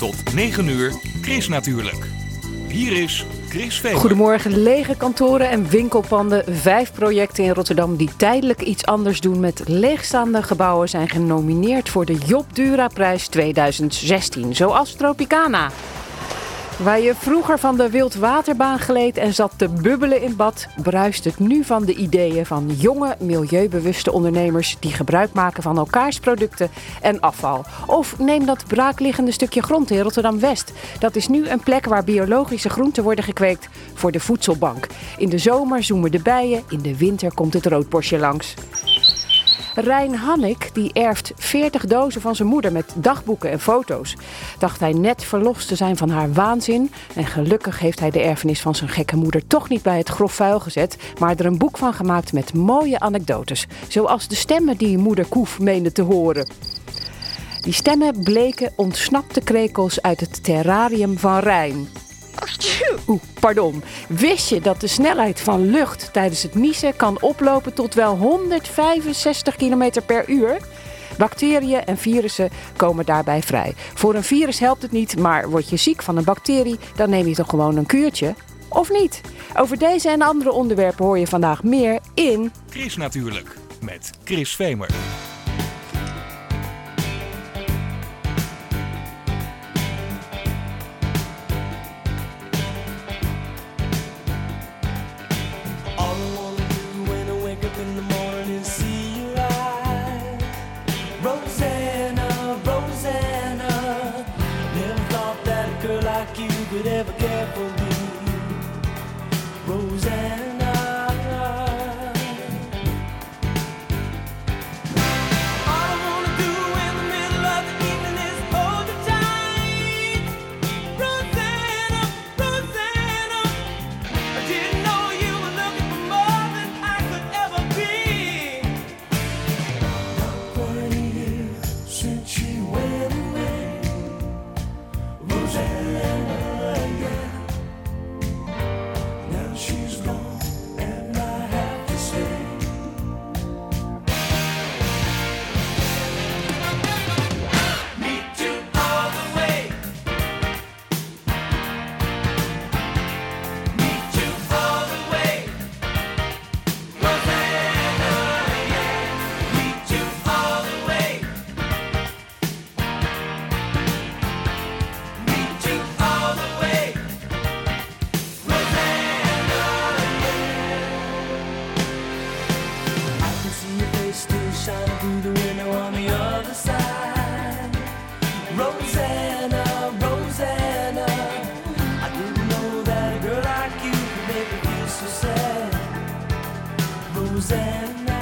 Tot 9 uur, Chris natuurlijk. Hier is Chris Vemer. Goedemorgen, lege kantoren en winkelpanden. Vijf projecten in Rotterdam die tijdelijk iets anders doen met leegstaande gebouwen zijn genomineerd voor de Job Dura Prijs 2016, zoals Tropicana. Waar je vroeger van de wildwaterbaan gleed en zat te bubbelen in bad, bruist het nu van de ideeën van jonge, milieubewuste ondernemers die gebruik maken van elkaars producten en afval. Of neem dat braakliggende stukje grond in Rotterdam West. Dat is nu een plek waar biologische groenten worden gekweekt voor de voedselbank. In de zomer zoemen de bijen, in de winter komt het roodborstje langs. Rijn Hannik die erft 40 dozen van zijn moeder met dagboeken en foto's. Dacht hij net verlost te zijn van haar waanzin. En gelukkig heeft hij de erfenis van zijn gekke moeder toch niet bij het grof vuil gezet. Maar er een boek van gemaakt met mooie anekdotes. Zoals de stemmen die moeder Koef meende te horen. Die stemmen bleken ontsnapte krekels uit het terrarium van Rijn. Oeh, pardon. Wist je dat de snelheid van lucht tijdens het niezen kan oplopen tot wel 165 km per uur? Bacteriën en virussen komen daarbij vrij. Voor een virus helpt het niet, maar word je ziek van een bacterie, dan neem je toch gewoon een kuurtje? Of niet? Over deze en andere onderwerpen hoor je vandaag meer in. Chris natuurlijk, met Chris Vemer. Rosanna.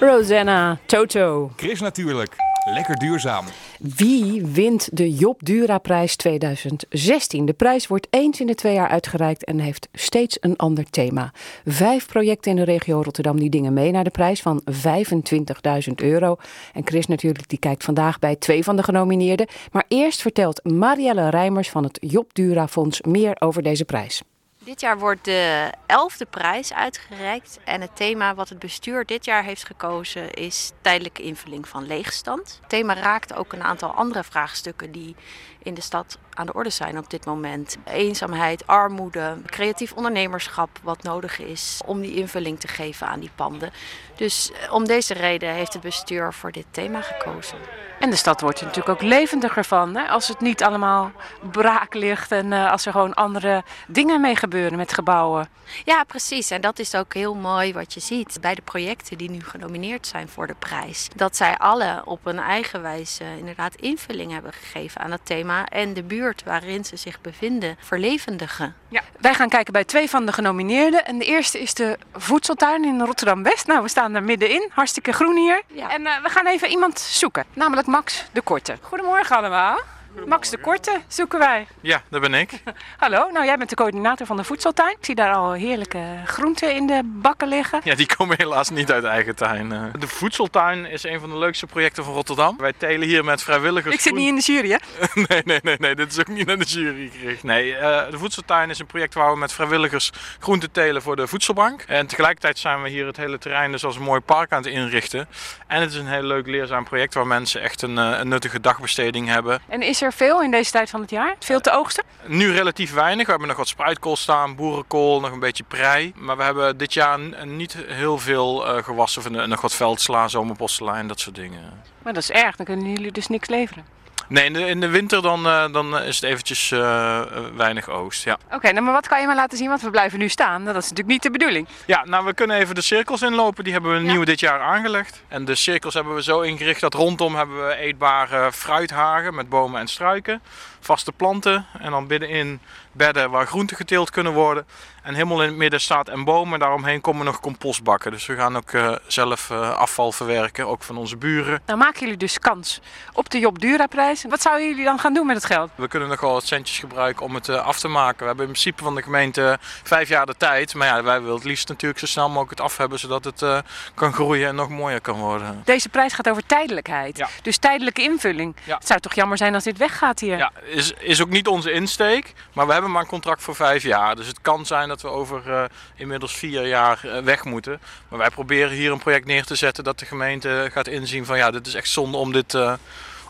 Rosanna Toto. Chris Natuurlijk. Lekker duurzaam. Wie wint de Job Dura-prijs 2016? De prijs wordt eens in de twee jaar uitgereikt en heeft steeds een ander thema. Vijf projecten in de regio Rotterdam die dingen mee naar de prijs van 25.000 euro. En Chris natuurlijk die kijkt vandaag bij twee van de genomineerden. Maar eerst vertelt Marielle Rijmers van het Job Dura Fonds meer over deze prijs. Dit jaar wordt de elfde prijs uitgereikt. En het thema wat het bestuur dit jaar heeft gekozen is tijdelijke invulling van leegstand. Het thema raakt ook een aantal andere vraagstukken die in de stad aan de orde zijn op dit moment. Eenzaamheid, armoede, creatief ondernemerschap wat nodig is om die invulling te geven aan die panden. Dus eh, om deze reden heeft het bestuur voor dit thema gekozen. En de stad wordt er natuurlijk ook levendiger van. Hè? Als het niet allemaal braak ligt en eh, als er gewoon andere dingen mee gebeuren met gebouwen. Ja, precies. En dat is ook heel mooi wat je ziet bij de projecten die nu genomineerd zijn voor de prijs. Dat zij alle op een eigen wijze inderdaad invulling hebben gegeven aan het thema en de buurt waarin ze zich bevinden verlevendigen. Ja. Wij gaan kijken bij twee van de genomineerden. En de eerste is de voedseltuin in Rotterdam-West. Nou, we staan daar middenin. Hartstikke groen hier. Ja. En eh, we gaan even iemand zoeken. Namelijk Max de Korte. Goedemorgen allemaal. Max de Korte zoeken wij. Ja, dat ben ik. Hallo, nou jij bent de coördinator van de voedseltuin. Ik zie daar al heerlijke groenten in de bakken liggen. Ja, die komen helaas niet uit eigen tuin. eh. De voedseltuin is een van de leukste projecten van Rotterdam. Wij telen hier met vrijwilligers. Ik zit niet in de jury, hè? Nee, nee, nee, nee, dit is ook niet naar de jury gericht. Nee, eh, de voedseltuin is een project waar we met vrijwilligers groenten telen voor de voedselbank. En tegelijkertijd zijn we hier het hele terrein dus als een mooi park aan het inrichten. En het is een heel leuk leerzaam project waar mensen echt een, eh, een nuttige dagbesteding hebben. En is er veel in deze tijd van het jaar? Veel te oogsten? Nu relatief weinig. We hebben nog wat spruitkool staan, boerenkool, nog een beetje prei. Maar we hebben dit jaar n- niet heel veel eh, gewassen. Van de- nog wat veldsla, zomerpostelijn, dat soort dingen. Maar dat is erg, dan kunnen jullie dus niks leveren. Nee, in de, in de winter dan, eh, dan is het eventjes eh, weinig oogst. Ja. Oké, nou, maar wat kan je maar laten zien? Want we blijven nu staan. Dat is natuurlijk niet de bedoeling. ja, nou we kunnen even de cirkels inlopen. Die hebben we nieuw dit jaar aangelegd. En de cirkels hebben we zo ingericht dat rondom hebben we eetbare fruithagen met bomen en struiken. Vaste planten en dan binnenin bedden waar groenten geteeld kunnen worden. En helemaal in het midden staat een boom en daaromheen komen nog compostbakken. Dus we gaan ook eh, zelf eh, afval verwerken, ook van onze buren. Nou maken jullie dus kans op de Job Dura-prijs. Wat zouden jullie dan gaan doen met het geld? We kunnen nog wel wat centjes gebruiken om het eh, af te maken. We hebben in principe van de gemeente vijf jaar de tijd. Maar ja, wij willen het liefst natuurlijk zo snel mogelijk het af hebben, zodat het kan groeien en nog mooier kan worden. Deze prijs gaat over tijdelijkheid. Ja. Dus tijdelijke invulling. Ja. Het zou toch jammer zijn als dit weggaat hier? Ja, is, is ook niet onze insteek, maar we hebben maar een contract voor vijf jaar. Dus het kan zijn dat we over eh, inmiddels vier jaar eh, weg moeten. Maar wij proberen hier een project neer te zetten dat de gemeente gaat inzien van ja, dit is echt zonde om dit, eh,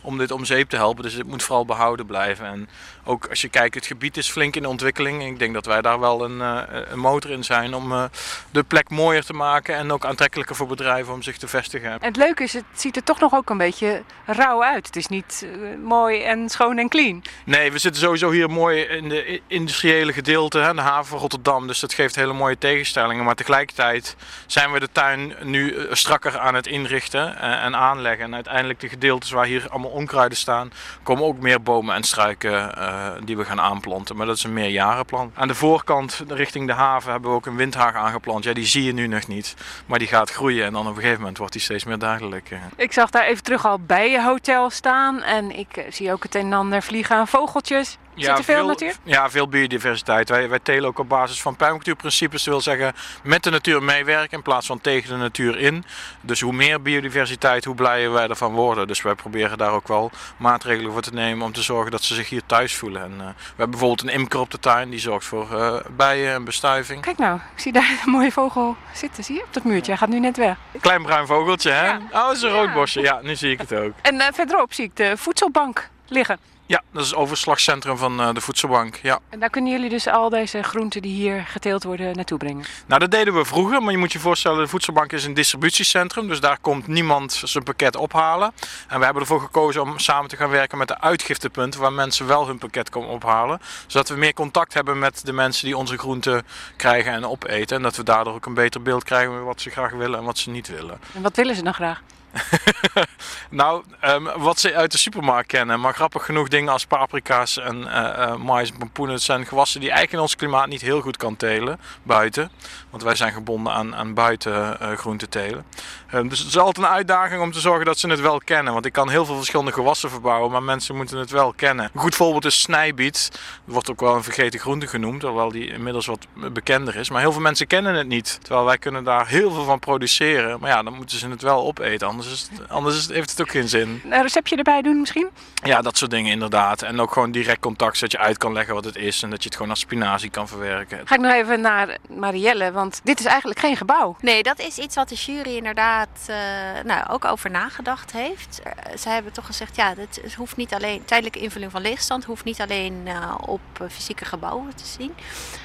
om dit om zeep te helpen. Dus het moet vooral behouden blijven. En ook als je kijkt, het gebied is flink in ontwikkeling. Ik denk dat wij daar wel een, eh, een motor in zijn om eh, de plek mooier te maken en ook aantrekkelijker voor bedrijven om zich te vestigen. En het leuke is, het ziet er toch nog ook een beetje rauw uit. Het is niet eh, mooi en schoon en clean. Nee, we zitten sowieso hier mooi in de industriële gedeelte, hè, de haven van Rotterdam. Dus dat geeft hele mooie tegenstellingen. Maar tegelijkertijd zijn we de tuin nu strakker aan het inrichten en aanleggen. En uiteindelijk de gedeeltes waar hier allemaal onkruiden staan, komen ook meer bomen en struiken eh, die we gaan aanplanten. Maar dat is een meerjarenplan. Aan de voorkant, richting de haven, hebben we ook een windhaag aangeplant. Ja, die zie je nu nog niet. Maar die gaat groeien en dan op een gegeven moment wordt die steeds meer dagelijk. eh. Ik zag daar even terug al bij je hotel staan. En ik eh, zie ook het een en ander vliegen aan vogeltjes. Zit er veel, natuur? Ja, veel biodiversiteit. Wij, wij telen ook op basis van permacultuurprincipes. Dat wil zeggen met de natuur meewerken in plaats van tegen de natuur in. Dus hoe meer biodiversiteit, hoe blijer wij ervan worden. Dus wij proberen daar ook wel maatregelen voor te nemen om te zorgen dat ze zich hier thuis voelen. En, eh, we hebben bijvoorbeeld een imker op de tuin die zorgt voor eh, bijen en bestuiving. Kijk nou, ik zie daar een mooie vogel zitten. Zie je? Op dat muurtje. Hij gaat nu net weg. Klein bruin vogeltje, hè? Ja. Oh, dat is een roodbosje. Ja, nu zie ik het ook. En eh, verderop zie ik de voedselbank liggen. Ja, dat is het overslagcentrum van eh, de voedselbank. Ja. En daar kunnen jullie dus al deze groenten die hier geteeld worden naartoe brengen. Nou, dat deden we vroeger, maar je moet je voorstellen, de voedselbank is een distributiecentrum, dus daar komt niemand zijn pakket ophalen. En we hebben ervoor gekozen om samen te gaan werken met de uitgiftepunten, waar mensen wel hun pakket komen ophalen. Zodat we meer contact hebben met de mensen die onze groenten krijgen en opeten. En dat we daardoor ook een beter beeld krijgen van wat ze graag willen en wat ze niet willen. En wat willen ze dan graag? Nou, ehm, wat ze uit de supermarkt kennen, maar grappig genoeg dingen als paprika's en eh, mais en pompoenen, het zijn gewassen die eigenlijk in ons klimaat niet heel goed kan telen, buiten. Want wij zijn gebonden aan, aan buiten eh groente telen. Ehm, dus het is altijd een uitdaging om te zorgen dat ze het wel kennen. Want ik kan heel veel verschillende gewassen verbouwen, maar mensen moeten het wel kennen. Een goed voorbeeld is snijbiet. Wordt ook wel een vergeten groente genoemd, terwijl die inmiddels wat bekender is. Maar heel veel mensen kennen het niet. Terwijl wij kunnen daar heel veel van produceren. Maar ja, dan moeten ze het wel opeten, is het, anders is het, heeft het ook geen zin. Een receptje erbij doen misschien? Ja, dat soort dingen inderdaad. En ook gewoon direct contact, zodat je uit kan leggen wat het is. En dat je het gewoon als spinazie kan verwerken. Ga ik nog even naar Marielle, want dit is eigenlijk geen gebouw. Nee, dat is iets wat de jury inderdaad eh, nou, ook over nagedacht heeft. Eh, Ze hebben toch gezegd, ja, het hoeft niet alleen tijdelijke invulling van leegstand, hoeft niet alleen eh, op fysieke gebouwen te zien,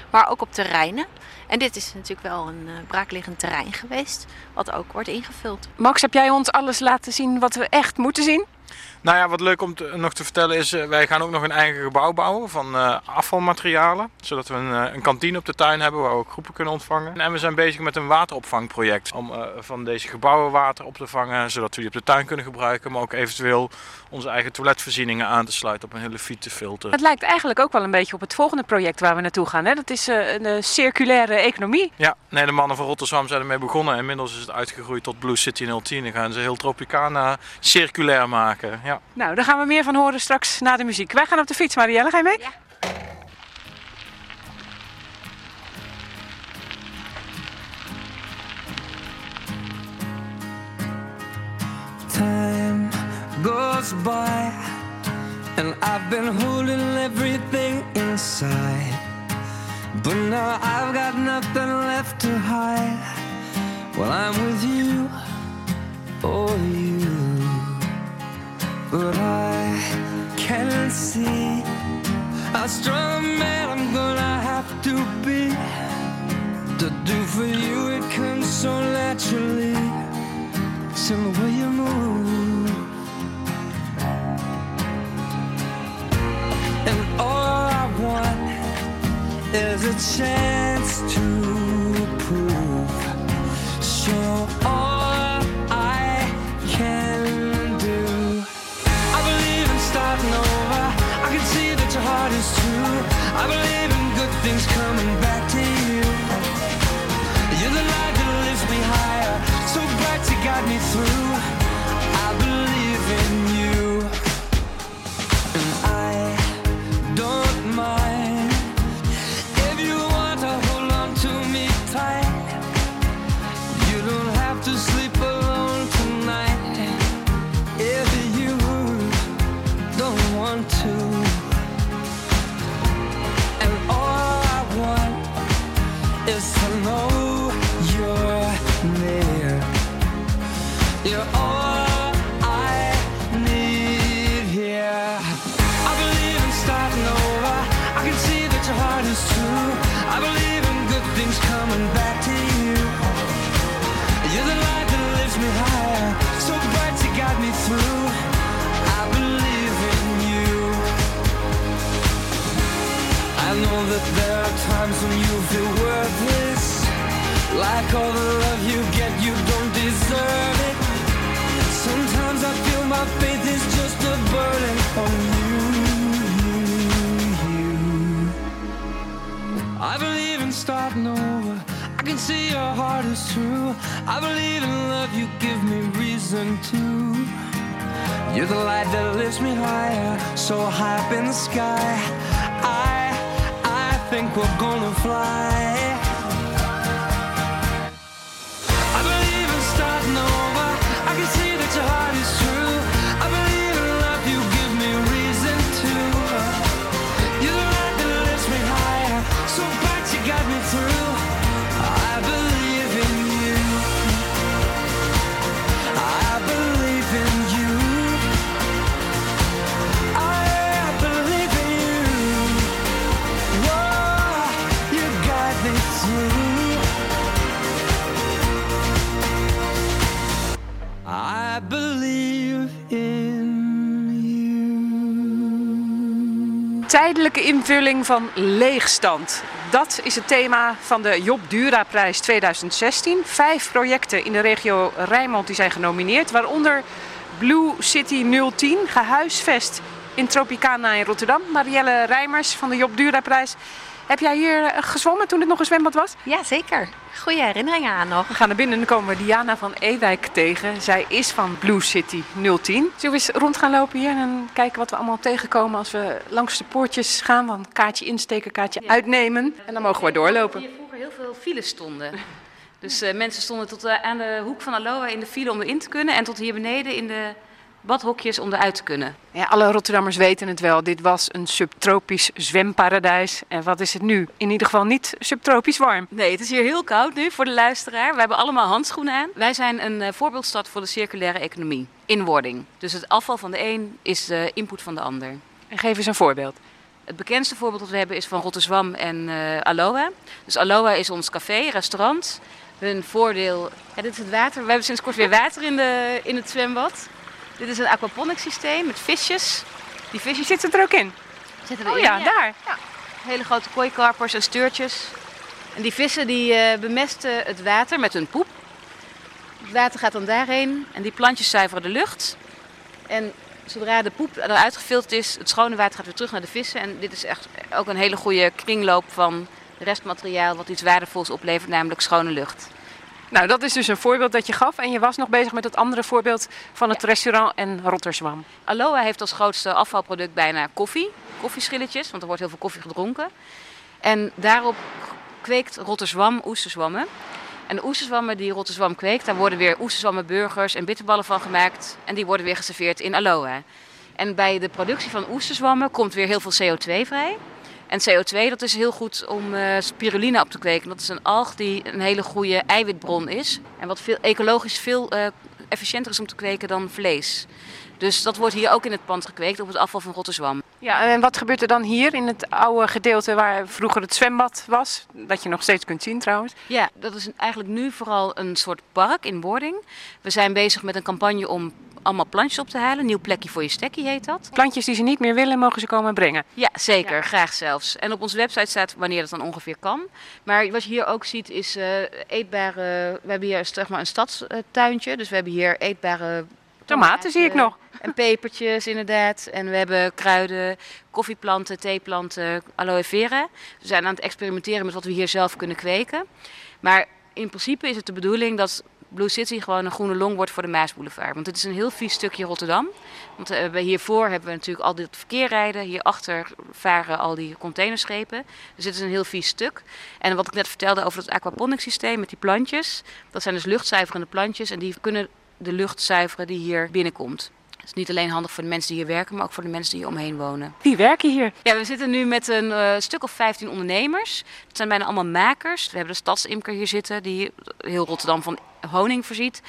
maar ook op terreinen. En dit is natuurlijk wel een eh, braakliggend terrein geweest, wat ook wordt ingevuld. Max, heb jij ons alles laten zien wat we echt moeten zien? Nou ja, wat leuk om te- nog te vertellen is, eh, wij gaan ook nog een eigen gebouw bouwen van eh, afvalmaterialen. Zodat we een, eh, een kantine op de tuin hebben waar we ook groepen kunnen ontvangen. En we zijn bezig met een wateropvangproject om van deze gebouwen water op te vangen. Zodat we die op de tuin kunnen gebruiken, maar ook eventueel onze eigen toiletvoorzieningen aan te sluiten op een hele filter. Het lijkt eigenlijk ook wel een beetje op het volgende project waar we naartoe gaan. Hè? Dat is een circulaire economie. Ja, nee, de mannen van Rotterdam zijn ermee begonnen. Inmiddels is het uitgegroeid tot Blue City 010. Dan gaan ze heel Tropicana circulair maken. Ja. Nou, daar gaan we meer van horen straks na de muziek. Wij gaan op de fiets, Marielle. Ga je mee? Ja. Time goes by, and I've been holding everything inside. But now I've got nothing left to hide. Well, I'm with you, oh, you. But I can't see how strong man I'm gonna have to be. To do for you, it comes so naturally. It's the way you move. And all I want is a chance to prove. So all heart is true. I believe in good things coming back to you. You're the light that lifts me higher. So bright you got me through. I believe in you. All the love you get, you don't deserve it. Sometimes I feel my faith is just a burden on you. you, you. I believe in starting over. I can see your heart is true. I believe in love, you give me reason to. You're the light that lifts me higher, so high up in the sky. I, I think we're gonna fly. Tijdelijke invulling van leegstand. Dat is het thema van de Job Dura-prijs 2016. Vijf projecten in de regio Rijnmond die zijn genomineerd, waaronder Blue City 010, gehuisvest in Tropicana in Rotterdam. Marielle Rijmers van de Job Dura-prijs. Heb jij hier eh, gezwommen toen het nog een zwembad was? Ja, zeker. Goede herinneringen aan nog. We gaan naar binnen en dan komen we Diana van Ewijk tegen. Zij is van Blue City 010. Zullen we eens rond gaan lopen hier en kijken wat we allemaal tegenkomen als we langs de poortjes gaan? Dan kaartje insteken, kaartje uitnemen en dan mogen we doorlopen. Hier vroeger heel veel files stonden. Dus eh, mensen stonden tot eh, aan de hoek van Aloha in de file om erin te kunnen. En tot hier beneden in de badhokjes om eruit te kunnen. Ja, alle Rotterdammers weten het wel. Dit was een subtropisch zwemparadijs. En wat is het nu? In ieder geval niet subtropisch warm. Nee, het is hier heel koud nu voor de luisteraar. We hebben allemaal handschoenen aan. Wij zijn een eh, voorbeeldstad voor de circulaire economie. Inwording. Dus het afval van de een is de input van de ander. En geef eens een voorbeeld. Het bekendste voorbeeld dat we hebben is van Rotterdam en eh, Aloha. Dus Aloha is ons café, restaurant. Hun voordeel... Ja, dit is het water. We hebben sinds kort weer water in, de, in het zwembad. Dit is een aquaponic systeem met visjes. Die visjes Zit het er ook in? zitten Oh erin. ja, daar. Hele grote kooikarpers en steurtjes. En die vissen die eh, bemesten het water met hun poep. Het water gaat dan daarheen en die plantjes zuiveren de lucht. En zodra de poep eruit gefilterd is, het schone water gaat weer terug naar de vissen. En dit is echt ook een hele goede kringloop van restmateriaal wat iets waardevols oplevert, namelijk schone lucht. Nou, dat is dus een voorbeeld dat je gaf. En je was nog bezig met het andere voorbeeld van het restaurant en Rotterzwam. Aloha heeft als grootste afvalproduct bijna koffie, koffieschilletjes, want er wordt heel veel koffie gedronken. En daarop kweekt Rotterdam oesterzwammen. En de oesterzwammen die Rotterdam kweekt, daar worden weer oesterzwammenburgers en bitterballen van gemaakt. En die worden weer geserveerd in Aloha. En bij de productie van oesterzwammen komt weer heel veel CO2 vrij. En CO2 dat is heel goed om eh, spirulina op te kweken. Dat is een alg die een hele goede eiwitbron is. En wat veel, ecologisch veel eh, efficiënter is om te kweken dan vlees. Dus dat wordt hier ook in het pand gekweekt op het afval van Rotterdam. Ja, en wat gebeurt er dan hier in het oude gedeelte waar vroeger het zwembad was? Dat je nog steeds kunt zien trouwens. Ja, dat is eigenlijk nu vooral een soort park in wording. We zijn bezig met een campagne om allemaal plantjes op te halen. Nieuw plekje voor je stekkie heet dat. Plantjes die ze niet meer willen, mogen ze komen brengen. Ja, zeker. Graag zelfs. En op onze website staat wanneer dat dan ongeveer kan. Maar wat je hier ook ziet is eh, eetbare... We hebben hier zeg maar een stadstuintje. Dus we hebben hier eetbare... Tomaten zie ik nog. En pepertjes inderdaad. En we hebben kruiden, koffieplanten, theeplanten, aloe vera. We zijn aan het experimenteren met wat we hier zelf kunnen kweken. Maar in principe is het de bedoeling dat Blue City gewoon een groene long wordt voor de Maasboulevard. Want het is een heel vies stukje Rotterdam. Want we hiervoor hebben we natuurlijk al dit verkeer rijden. Hierachter varen al die containerschepen. Dus dit is een heel vies stuk. En wat ik net vertelde over het aquaponic systeem met die plantjes. Dat zijn dus luchtzuiverende plantjes. En die kunnen de lucht zuiveren die hier binnenkomt. Het is niet alleen handig voor de mensen die hier werken, maar ook voor de mensen die hier omheen wonen. Die werken hier. Ja, we zitten nu met een eh, stuk of 15 ondernemers. Het zijn bijna allemaal makers. We hebben de stadsimker hier zitten, die heel Rotterdam van honing voorziet.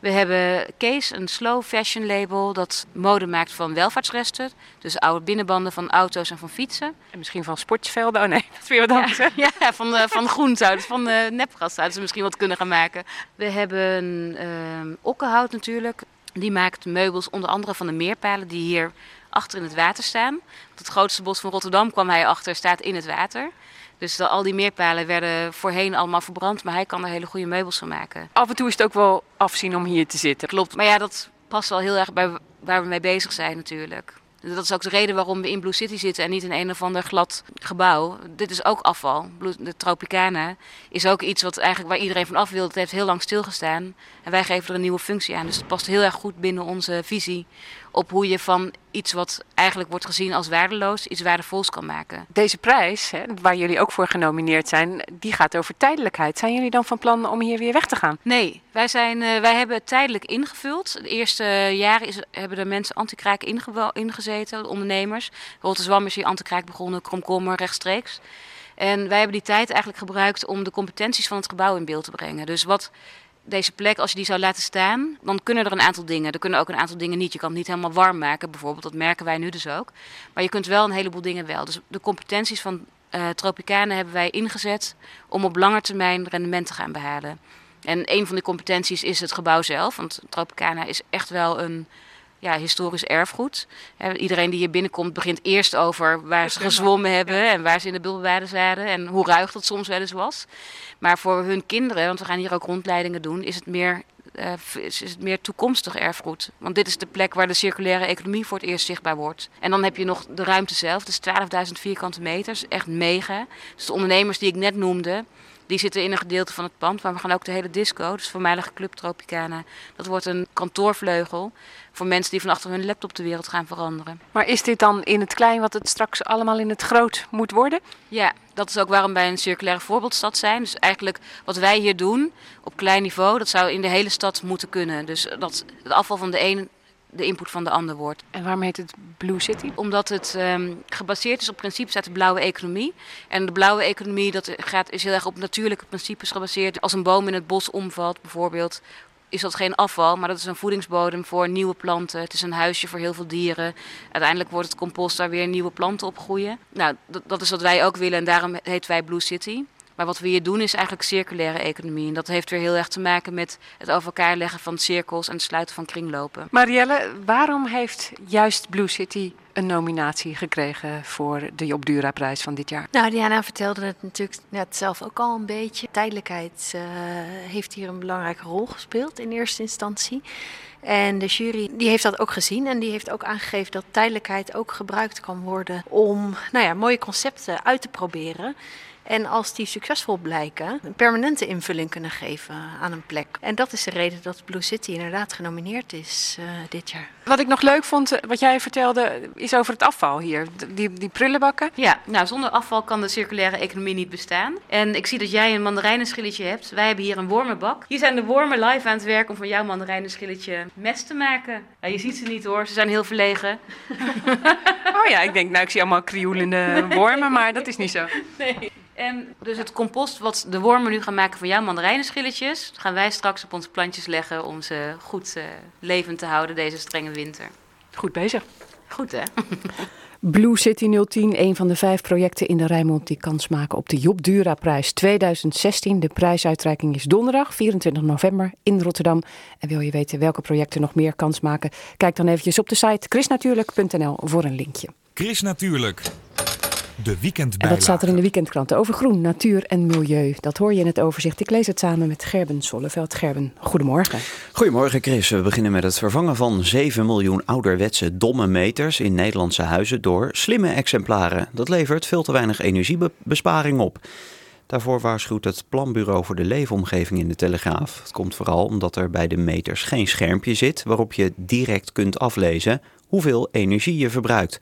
We hebben Kees, een slow fashion label dat mode maakt van welvaartsresten. Dus oude binnenbanden van auto's en van fietsen. En misschien van sportvelden. Oh nee, dat is weer wat anders. hè? Ja, van, uh, van groenzout, van uh, nepgras zouden ze misschien wat kunnen gaan maken. We hebben ehm Okkenhout natuurlijk. Die maakt meubels onder andere van de meerpalen die hier achter in het water staan. Want het grootste bos van Rotterdam kwam hij achter, staat in het water. Dus al die meerpalen werden voorheen allemaal verbrand, maar hij kan er hele goede meubels van maken. Af en toe is het ook wel afzien om hier te zitten. Klopt, maar ja, dat past wel heel erg bij waar we mee bezig zijn natuurlijk. Dat is ook de reden waarom we in Blue City zitten en niet in een of ander glad gebouw. Dit is ook afval. De Tropicana is ook iets wat eigenlijk waar iedereen van af wil. Het heeft heel lang stilgestaan. En wij geven er een nieuwe functie aan. Dus het past heel erg goed binnen onze visie op hoe je van iets wat eigenlijk wordt gezien als waardeloos, iets waardevols kan maken. Deze prijs, hè, waar jullie ook voor genomineerd zijn, die gaat over tijdelijkheid. Zijn jullie dan van plan om hier weer weg te gaan? Nee, wij, zijn, eh, wij hebben het tijdelijk ingevuld. De eerste jaren is, hebben er mensen antikraak ingezeten, de ondernemers. Rotterdam is hier antikraak begonnen, Kromkommer rechtstreeks. En wij hebben die tijd eigenlijk gebruikt om de competenties van het gebouw in beeld te brengen. Dus wat deze plek, als je die zou laten staan, dan kunnen er een aantal dingen. Er kunnen ook een aantal dingen niet. Je kan het niet helemaal warm maken, bijvoorbeeld. Dat merken wij nu dus ook. Maar je kunt wel een heleboel dingen wel. Dus de competenties van eh Tropicana hebben wij ingezet om op lange termijn rendement te gaan behalen. En een van die competenties is het gebouw zelf. Want Tropicana is echt wel een, ja, historisch erfgoed. Iedereen die hier binnenkomt begint eerst over waar ze gezwommen hebben en waar ze in de bulbewaarden zaten en hoe ruig dat soms wel eens was. Maar voor hun kinderen, want we gaan hier ook rondleidingen doen, is het meer, eh, is het meer toekomstig erfgoed. Want dit is de plek waar de circulaire economie voor het eerst zichtbaar wordt. En dan heb je nog de ruimte zelf, dus 12.000 vierkante meters, echt mega. Dus de ondernemers die ik net noemde, die zitten in een gedeelte van het pand, maar we gaan ook de hele disco, dus voormalige Club Tropicana. Dat wordt een kantoorvleugel voor mensen die van achter hun laptop de wereld gaan veranderen. Maar is dit dan in het klein wat het straks allemaal in het groot moet worden? Ja, dat is ook waarom wij een circulaire voorbeeldstad zijn. Dus eigenlijk wat wij hier doen op klein niveau, dat zou in de hele stad moeten kunnen. Dus dat het afval van de een de input van de ander wordt. En waarom heet het Blue City? Omdat het ehm, gebaseerd is op principes uit de blauwe economie. En de blauwe economie dat gaat, is heel erg op natuurlijke principes gebaseerd. Als een boom in het bos omvalt bijvoorbeeld, is dat geen afval, maar dat is een voedingsbodem voor nieuwe planten. Het is een huisje voor heel veel dieren. Uiteindelijk wordt het compost waar weer nieuwe planten op groeien. Nou, dat, dat is wat wij ook willen en daarom heet wij Blue City. Maar wat we hier doen is eigenlijk circulaire economie. En dat heeft weer heel erg te maken met het over elkaar leggen van cirkels en het sluiten van kringlopen. Marielle, waarom heeft juist Blue City een nominatie gekregen voor de Job Dura prijs van dit jaar? Nou, Diana vertelde het natuurlijk net zelf ook al een beetje. Tijdelijkheid eh, heeft hier een belangrijke rol gespeeld in eerste instantie. En de jury die heeft dat ook gezien en die heeft ook aangegeven dat tijdelijkheid ook gebruikt kan worden om nou ja, mooie concepten uit te proberen. En als die succesvol blijken, een permanente invulling kunnen geven aan een plek. En dat is de reden dat Blue City inderdaad genomineerd is eh, dit jaar. Wat ik nog leuk vond, eh, wat jij vertelde, is over het afval hier. Die, die prullenbakken. Ja, nou zonder afval kan de circulaire economie niet bestaan. En ik zie dat jij een mandarijnenschilletje hebt. Wij hebben hier een wormenbak. Hier zijn de wormen live aan het werk om van jouw mandarijnenschilletje mest te maken. Nou, je ziet ze niet hoor, ze zijn heel verlegen. Oh ja, ik denk, nou, ik zie allemaal krioelende wormen, maar dat is niet zo. Nee. En dus het compost wat de wormen nu gaan maken van jouw mandarijnenschilletjes, gaan wij straks op onze plantjes leggen om ze goed eh, levend te houden deze strenge winter. Goed bezig. Goed hè? Blue City 010, een van de vijf projecten in de Rijnmond die kans maken op de Job Dura prijs 2016. De prijsuitreiking is donderdag 24 november in Rotterdam. En wil je weten welke projecten nog meer kans maken? Kijk dan eventjes op de site chrisnatuurlijk.nl voor een linkje. Chris Natuurlijk. De En weekendbijlage. dat staat er in de weekendkranten over groen, natuur en milieu. Dat hoor je in het overzicht. Ik lees het samen met Gerben Solleveld. Gerben, goedemorgen. Goedemorgen Chris. We beginnen met het vervangen van 7 miljoen ouderwetse domme meters in Nederlandse huizen door slimme exemplaren. Dat levert veel te weinig energiebesparing op. Daarvoor waarschuwt het Planbureau voor de Leefomgeving in de Telegraaf. Het komt vooral omdat er bij de meters geen schermpje zit waarop je direct kunt aflezen hoeveel energie je verbruikt.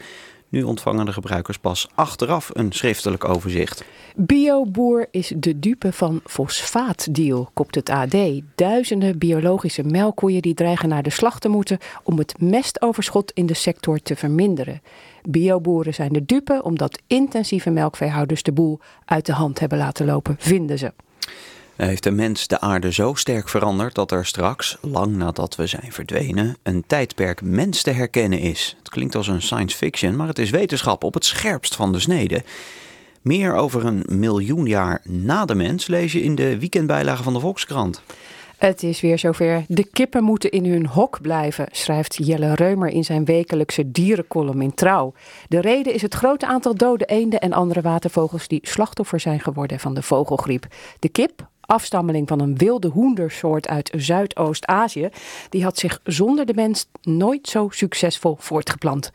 Nu ontvangen de gebruikers pas achteraf een schriftelijk overzicht. Bioboer is de dupe van fosfaatdeal, kopt het AD. Duizenden biologische melkkoeien die dreigen naar de slag te moeten om het mestoverschot in de sector te verminderen. Bioboeren zijn de dupe omdat intensieve melkveehouders de boel uit de hand hebben laten lopen, vinden ze. Heeft de mens de aarde zo sterk veranderd dat er straks, lang nadat we zijn verdwenen, een tijdperk mens te herkennen is? Het klinkt als een science fiction, maar het is wetenschap op het scherpst van de snede. Meer over een miljoen jaar na de mens lees je in de weekendbijlage van de Volkskrant. Het is weer zover. De kippen moeten in hun hok blijven, schrijft Jelle Reumer in zijn wekelijkse dierencolumn in Trouw. De reden is het grote aantal dode eenden en andere watervogels die slachtoffer zijn geworden van de vogelgriep. De kip, afstammeling van een wilde hoendersoort uit Zuidoost-Azië, die had zich zonder de mens nooit zo succesvol voortgeplant.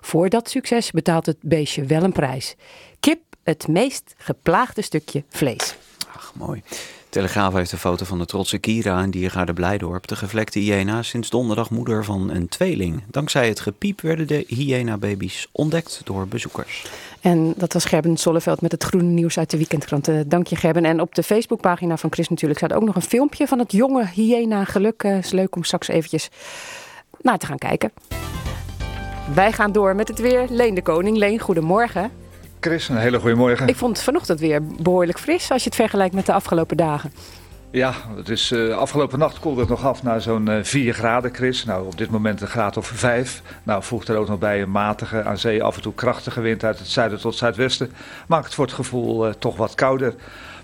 Voor dat succes betaalt het beestje wel een prijs. Kip, het meest geplaagde stukje vlees. Ach, mooi. Telegraaf heeft een foto van de trotse Kira in Diergaarde Blijdorp. De gevlekte hyena sinds donderdag moeder van een tweeling. Dankzij het gepiep werden de hyena-baby's ontdekt door bezoekers. En dat was Gerben Solleveld met het groene nieuws uit de weekendkranten. Dank je Gerben. En op de Facebookpagina van Chris natuurlijk staat ook nog een filmpje van het jonge hyena geluk. Eh, is leuk om straks eventjes naar te gaan kijken. Wij gaan door met het weer. Leen de Koning. Leen, goedemorgen. Chris, een hele goede morgen. Ik vond het vanochtend weer behoorlijk fris als je het vergelijkt met de afgelopen dagen. Ja, het is, eh, afgelopen nacht koelde het nog af naar zo'n eh 4 graden, Chris. Nou, op dit moment een graad of 5. Nou, voegt er ook nog bij een matige, aan zee af en toe krachtige wind uit het zuiden tot zuidwesten. Maakt het voor het gevoel eh, toch wat kouder.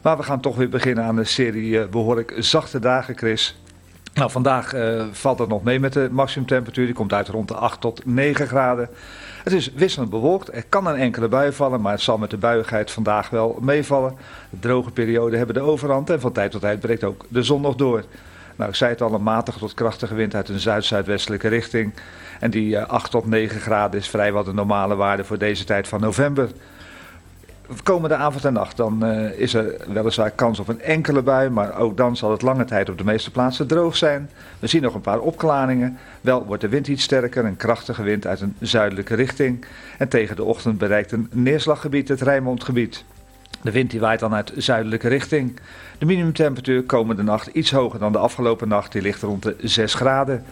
Maar we gaan toch weer beginnen aan een serie eh, behoorlijk zachte dagen, Chris. Nou, vandaag eh, valt het nog mee met de maximumtemperatuur. Die komt uit rond de 8 tot 9 graden. Het is wisselend bewolkt. Er kan een enkele bui vallen, maar het zal met de buiigheid vandaag wel meevallen. De droge perioden hebben de overhand en van tijd tot tijd breekt ook de zon nog door. Nou, ik zei het al, een matige tot krachtige wind uit een zuid-zuidwestelijke richting. En die eh, 8 tot 9 graden is vrijwel de normale waarde voor deze tijd van november. Komende avond en nacht dan eh, is er weliswaar kans op een enkele bui, maar ook dan zal het lange tijd op de meeste plaatsen droog zijn. We zien nog een paar opklaringen. Wel wordt de wind iets sterker, een krachtige wind uit een zuidelijke richting. En tegen de ochtend bereikt een neerslaggebied het Rijnmondgebied. De wind die waait dan uit zuidelijke richting. De minimumtemperatuur komende nacht iets hoger dan de afgelopen nacht, die ligt rond de 6 graden.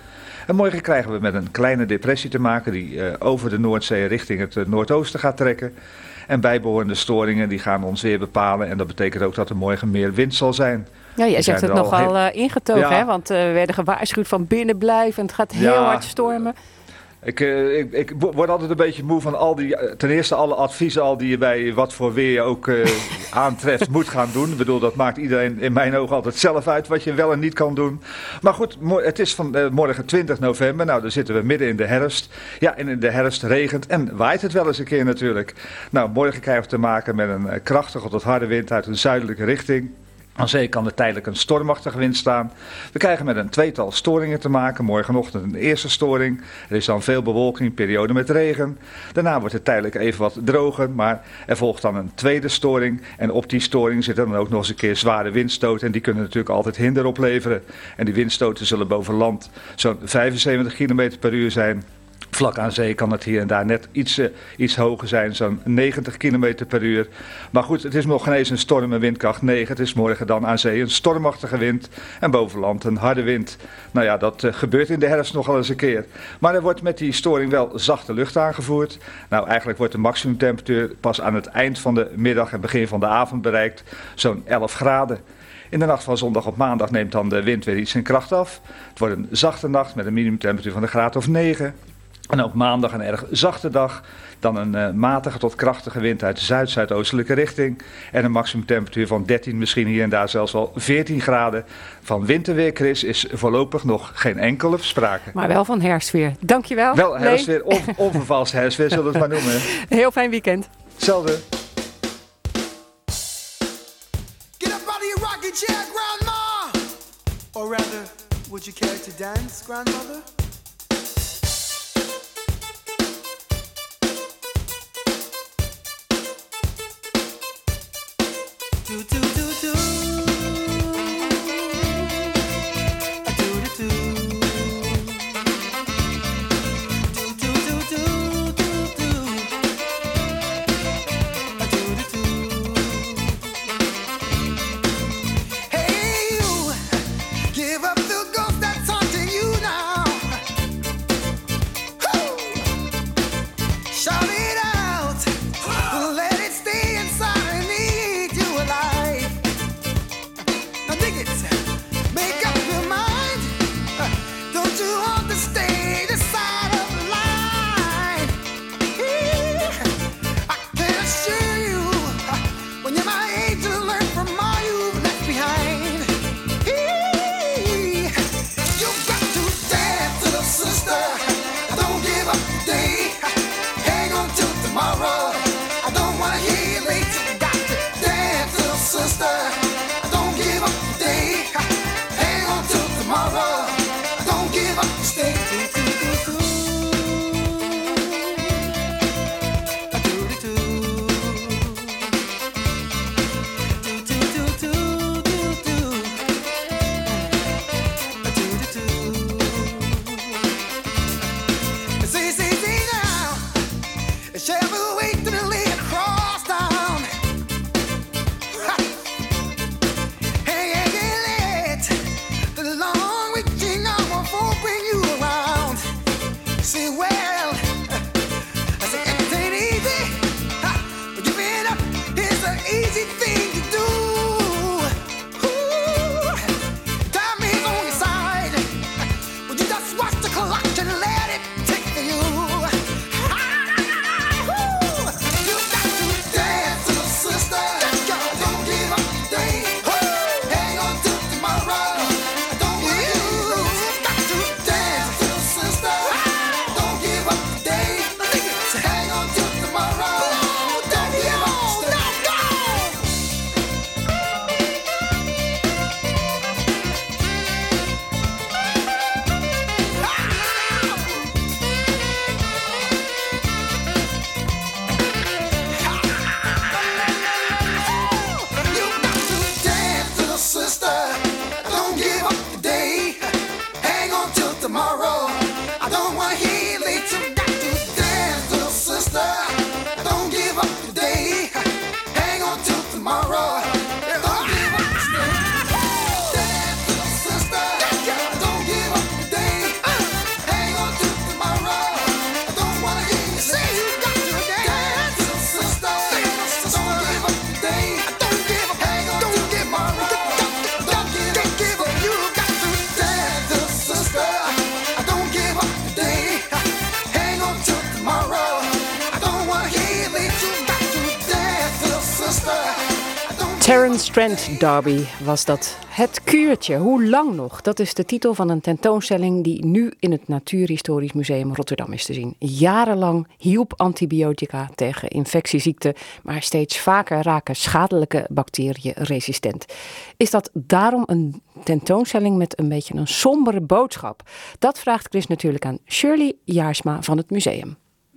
En morgen krijgen we met een kleine depressie te maken die eh, over de Noordzee richting het eh, noordoosten gaat trekken. En bijbehorende storingen die gaan ons weer bepalen. En dat betekent ook dat er morgen meer wind zal zijn. Ja, jij zegt het al nogal heel- eh, ingetogen, Ja. hè? Want eh, we werden gewaarschuwd van binnen blijven. En het gaat heel Ja. hard stormen. Ik, eh, ik, ik word altijd een beetje moe van al die, eh, ten eerste alle adviezen al die je bij wat voor weer je ook eh, aantreft moet gaan doen. Ik bedoel, dat maakt iedereen in mijn ogen altijd zelf uit wat je wel en niet kan doen. Maar goed, het is van morgen 20 november. Nou, dan zitten we midden in de herfst. Ja, en in de herfst regent en waait het wel eens een keer natuurlijk. Nou, morgen krijgen we te maken met een krachtige tot harde wind uit een zuidelijke richting. Aan zee kan er tijdelijk een stormachtige wind staan. We krijgen met een tweetal storingen te maken. Morgenochtend een eerste storing. Er is dan veel bewolking, periode met regen. Daarna wordt het tijdelijk even wat droger, maar er volgt dan een tweede storing. En op die storing zitten dan ook nog eens een keer zware windstoten. En die kunnen natuurlijk altijd hinder opleveren. En die windstoten zullen boven land zo'n 75 km per uur zijn. Vlak aan zee kan het hier en daar net iets, eh, iets hoger zijn, zo'n 90 km per uur. Maar goed, het is nog geen eens een storm en windkracht 9. Het is morgen dan aan zee een stormachtige wind en boven land een harde wind. Nou ja, dat eh, gebeurt in de herfst nogal eens een keer. Maar er wordt met die storing wel zachte lucht aangevoerd. Nou, eigenlijk wordt de maximumtemperatuur pas aan het eind van de middag en begin van de avond bereikt, zo'n 11 graden. In de nacht van zondag op maandag neemt dan de wind weer iets zijn kracht af. Het wordt een zachte nacht met een minimumtemperatuur van een graad of 9. En ook maandag een erg zachte dag. Dan een eh, matige tot krachtige wind uit de zuid-zuidoostelijke richting. En een maximumtemperatuur van 13, misschien hier en daar zelfs wel 14 graden. Van winterweer, Chris, is voorlopig nog geen enkele sprake. Maar wel van herfstweer. Dankjewel. Wel herfstweer, on, onvervals herfstweer zullen we het maar noemen. Heel fijn weekend. Hetzelfde. Get up out of your rocking chair, Grandma! Or rather, would you care to dance, Grandmother? Do, do, tomorrow. Trent Derby was dat. Het kuurtje, hoe lang nog? Dat is de titel van een tentoonstelling die nu in het Natuurhistorisch Museum Rotterdam is te zien. Jarenlang hielp antibiotica tegen infectieziekten, maar steeds vaker raken schadelijke bacteriën resistent. Is dat daarom een tentoonstelling met een beetje een sombere boodschap? Dat vraagt Chris natuurlijk aan Shirley Jaarsma van het museum.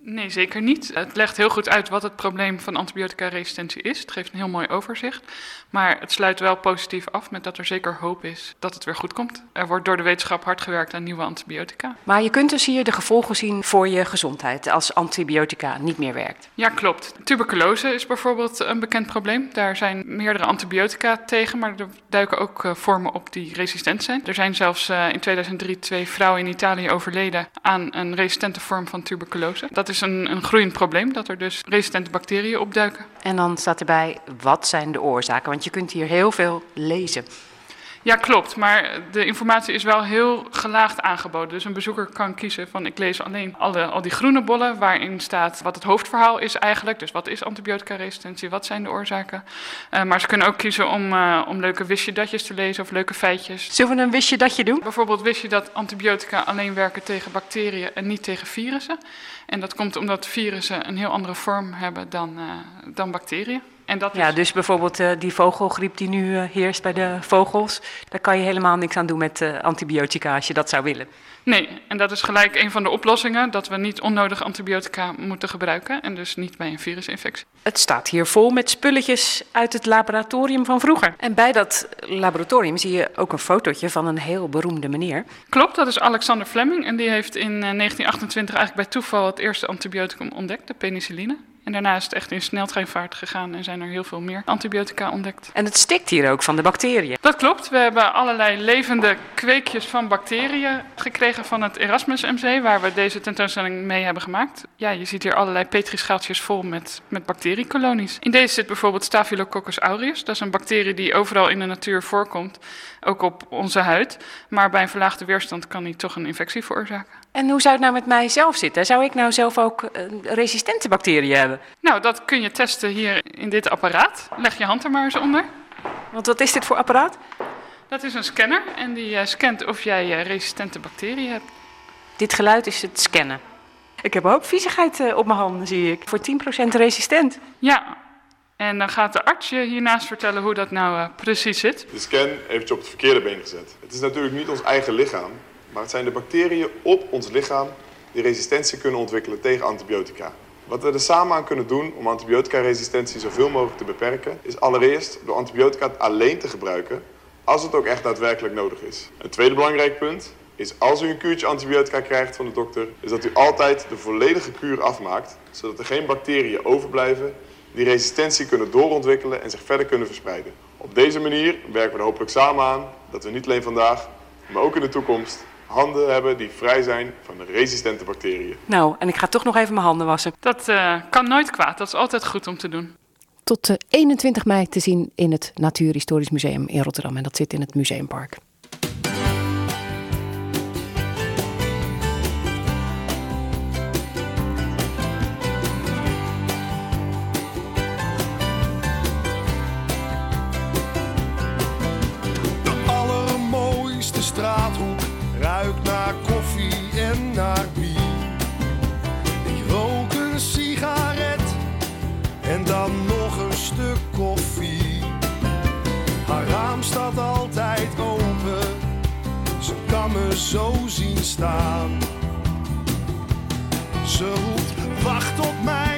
Nee, zeker niet. Het legt heel goed uit wat het probleem van antibiotica-resistentie is. Het geeft een heel mooi overzicht. Maar het sluit wel positief af met dat er zeker hoop is dat het weer goed komt. Er wordt door de wetenschap hard gewerkt aan nieuwe antibiotica. Maar je kunt dus hier de gevolgen zien voor je gezondheid als antibiotica niet meer werkt. Ja, klopt. Tuberculose is bijvoorbeeld een bekend probleem. Daar zijn meerdere antibiotica tegen, maar er duiken ook eh, vormen op die resistent zijn. Er zijn zelfs eh, in 2003 twee vrouwen in Italië overleden aan een resistente vorm van tuberculose. Dat is een, een groeiend probleem, dat er dus resistente bacteriën opduiken. En dan staat erbij, wat zijn de oorzaken? Want je kunt hier heel veel lezen. Ja, klopt. Maar de informatie is wel heel gelaagd aangeboden. Dus een bezoeker kan kiezen van ik lees alleen alle, al die groene bollen waarin staat wat het hoofdverhaal is eigenlijk. Dus wat is antibiotica-resistentie, wat zijn de oorzaken. Uh, maar ze kunnen ook kiezen om, uh, om leuke wist datjes te lezen of leuke feitjes. Zullen we een wist datje doen? Bijvoorbeeld wist je dat antibiotica alleen werken tegen bacteriën en niet tegen virussen. En dat komt omdat virussen een heel andere vorm hebben dan, uh, dan bacteriën. En dat ja, is... dus bijvoorbeeld uh, die vogelgriep die nu uh, heerst bij de vogels, daar kan je helemaal niks aan doen met uh, antibiotica als je dat zou willen. Nee, en dat is gelijk een van de oplossingen, dat we niet onnodig antibiotica moeten gebruiken en dus niet bij een virusinfectie. Het staat hier vol met spulletjes uit het laboratorium van vroeger. En bij dat laboratorium zie je ook een fotootje van een heel beroemde meneer. Klopt, dat is Alexander Fleming en die heeft in 1928 eigenlijk bij toeval het eerste antibioticum ontdekt, de penicilline. En daarna is het echt in sneltreinvaart gegaan en zijn er heel veel meer antibiotica ontdekt. En het stikt hier ook van de bacteriën. Dat klopt. We hebben allerlei levende kweekjes van bacteriën gekregen van het Erasmus MC, waar we deze tentoonstelling mee hebben gemaakt. Ja, je ziet hier allerlei petrischaaltjes vol met, met bacteriekolonies. In deze zit bijvoorbeeld Staphylococcus aureus. Dat is een bacterie die overal in de natuur voorkomt, ook op onze huid. Maar bij een verlaagde weerstand kan die toch een infectie veroorzaken. En hoe zou het nou met mijzelf zitten? Zou ik nou zelf ook uh, resistente bacteriën hebben? Nou, dat kun je testen hier in dit apparaat. Leg je hand er maar eens onder. Want wat is dit voor apparaat? Dat is een scanner en die uh, scant of jij uh, resistente bacteriën hebt. Dit geluid is het scannen. Ik heb ook viezigheid uh, op mijn handen, zie ik. Voor 10% resistent. Ja, en dan gaat de arts je hiernaast vertellen hoe dat nou uh, precies zit. De scan heeft je op het verkeerde been gezet. Het is natuurlijk niet ons eigen lichaam, maar het zijn de bacteriën op ons lichaam die resistentie kunnen ontwikkelen tegen antibiotica. Wat we er samen aan kunnen doen om antibiotica-resistentie zoveel mogelijk te beperken, is allereerst door antibiotica alleen te gebruiken als het ook echt daadwerkelijk nodig is. Een tweede belangrijk punt is als u een kuurtje antibiotica krijgt van de dokter, is dat u altijd de volledige kuur afmaakt, zodat er geen bacteriën overblijven die resistentie kunnen doorontwikkelen en zich verder kunnen verspreiden. Op deze manier werken we er hopelijk samen aan dat we niet alleen vandaag, maar ook in de toekomst handen hebben die vrij zijn van de resistente bacteriën. Nou, en ik ga toch nog even mijn handen wassen. Dat uh, kan nooit kwaad, dat is altijd goed om te doen. Tot uh, 21 mei te zien in het Natuurhistorisch Museum in Rotterdam. En dat zit in het Museumpark. Zo zien staan. Ze roept, wacht op mij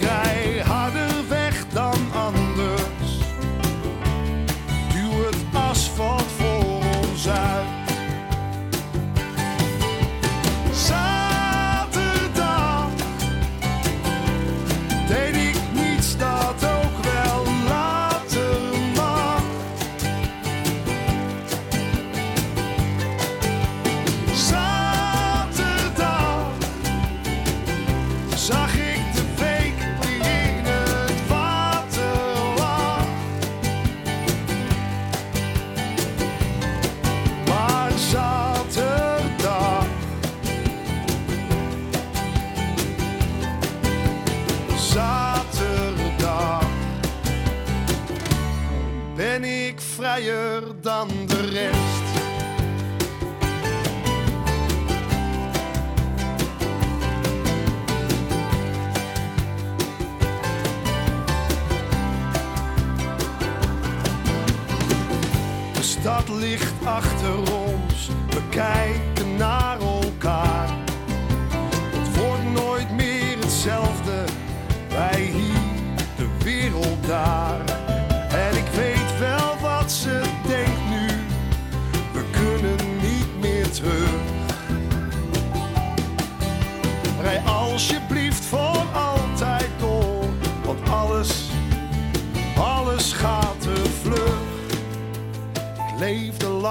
Ik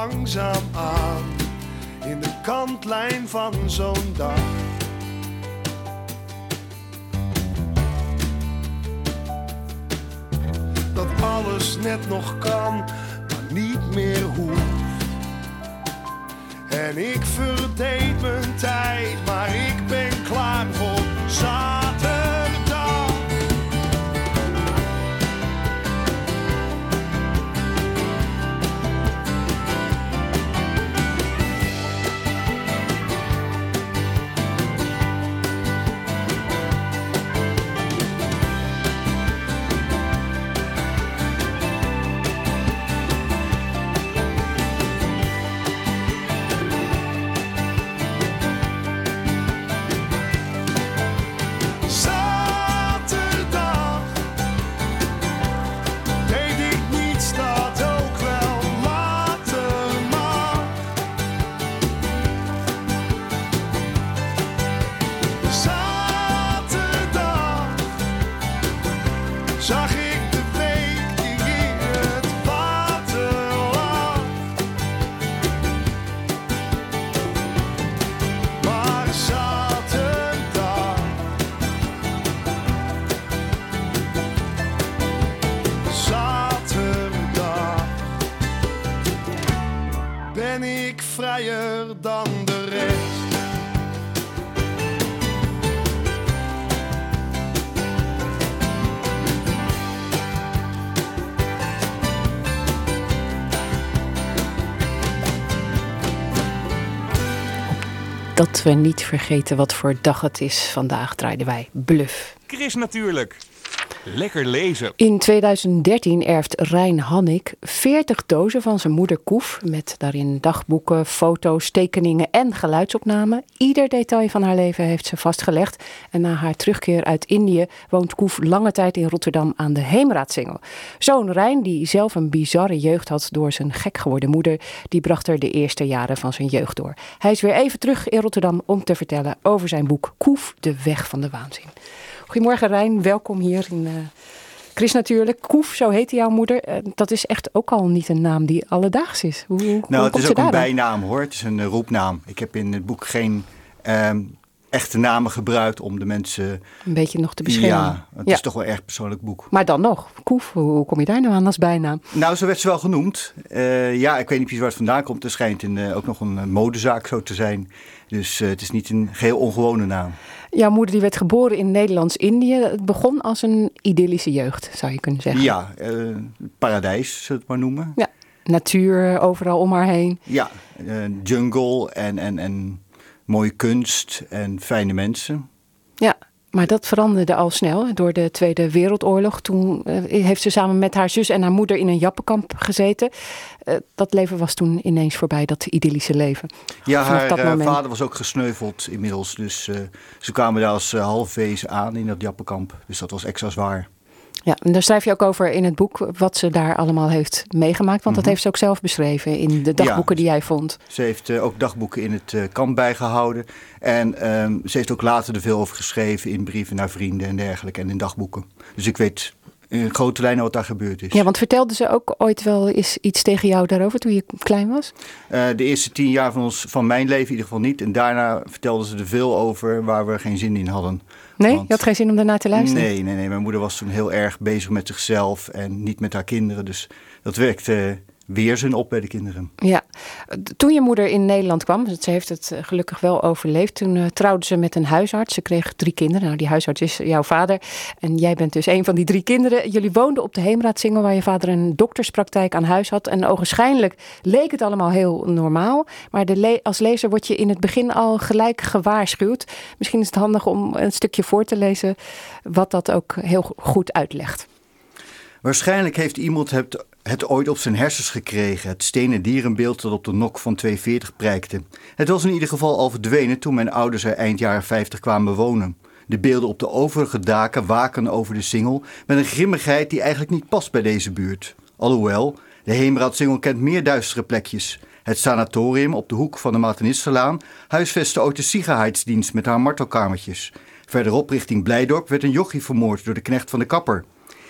langzaam aan in de kantlijn van zo'n dag. Dat alles net nog kan, maar niet meer hoeft. En ik verdeed mijn tijd, maar ik We niet vergeten wat voor dag het is. Vandaag draaiden wij Bluff. Chris natuurlijk. Lekker lezen. In 2013 erft Rijn Hannik 40 dozen van zijn moeder Koef. Met daarin dagboeken, foto's, tekeningen en geluidsopnamen. Ieder detail van haar leven heeft ze vastgelegd. En na haar terugkeer uit Indië woont Koef lange tijd in Rotterdam aan de Heemraadsingel. Zoon Rijn, die zelf een bizarre jeugd had door zijn gek geworden moeder, die bracht er de eerste jaren van zijn jeugd door. Hij is weer even terug in Rotterdam om te vertellen over zijn boek Koef, de weg van de waanzin. Goedemorgen Rijn, welkom hier in eh, Chris natuurlijk. Koef, zo heette jouw moeder. Eh, dat is echt ook al niet een naam die alledaags is. Hoe, hoe Nou, het is ook een bijnaam hoor. Het is een eh, roepnaam. Ik heb in het boek geen ehm, echte namen gebruikt om de mensen... Een beetje nog te beschermen. Ja, het Ja. is toch wel een erg persoonlijk boek. Maar dan nog, Koef, hoe, kom je daar nou aan als bijnaam? Nou, zo werd ze wel genoemd. Eh, ja, ik weet niet precies waar het vandaan komt. Er schijnt een, eh, ook nog een eh, modezaak zo te zijn. Dus het is niet een geheel ongewone naam. Jouw moeder die werd geboren in Nederlands-Indië. Het begon als een idyllische jeugd, zou je kunnen zeggen. Ja, paradijs, zullen we het maar noemen. Ja, natuur overal om haar heen. Ja, jungle en, en, en mooie kunst en fijne mensen. Ja, maar dat veranderde al snel door de Tweede Wereldoorlog. Toen eh, heeft ze samen met haar zus en haar moeder in een jappenkamp gezeten. Eh, dat leven was toen ineens voorbij, dat idyllische leven. Ja, Vanaf haar eh, vader was ook gesneuveld inmiddels. Dus ze kwamen daar als halfwezen aan in dat jappenkamp. Dus dat was extra zwaar. Ja, en daar schrijf je ook over in het boek wat ze daar allemaal heeft meegemaakt. Want dat Mhm. heeft ze ook zelf beschreven in de dagboeken die jij vond. Ze heeft eh, ook dagboeken in het eh, kamp bijgehouden. En ehm, ze heeft ook later er veel over geschreven in brieven naar vrienden en dergelijke en in dagboeken. Dus ik weet in grote lijnen wat daar gebeurd is. Ja, want vertelde ze ook ooit wel eens iets tegen jou daarover toen je klein was? Eh, de eerste tien jaar van, ons, van mijn leven in ieder geval niet. En daarna vertelde ze er veel over waar we geen zin in hadden. Nee, Want- je had geen zin om daarnaar te luisteren? Nee, nee, nee. Mijn moeder was toen heel erg bezig met zichzelf en niet met haar kinderen. Dus dat werkte weerzin op bij de kinderen. Ja, toen je moeder in Nederland kwam, ze heeft het eh, gelukkig wel overleefd, toen uh, trouwde ze met een huisarts. Ze kreeg drie kinderen. Nou, die huisarts is jouw vader en jij bent dus een van die drie kinderen. Jullie woonden op de Heemraadsingel waar je vader een dokterspraktijk aan huis had. En ogenschijnlijk leek het allemaal heel normaal. Maar de als lezer word je in het begin al gelijk gewaarschuwd. Misschien is het handig om een stukje voor te lezen wat dat ook heel goed uitlegt. Waarschijnlijk heeft iemand het, ooit op zijn hersens gekregen, het stenen dierenbeeld dat op de nok van 240 prijkte. Het was in ieder geval al verdwenen toen mijn ouders er eind jaren 50 kwamen wonen. De beelden op de overige daken waken over de singel met een grimmigheid die eigenlijk niet past bij deze buurt. Alhoewel, de Heemraadsingel kent meer duistere plekjes. Het sanatorium op de hoek van de Martinisterlaan huisvestte ooit de Sicherheidsdienst met haar martelkamertjes. Verderop richting Blijdorp werd een jochie vermoord door de knecht van de kapper.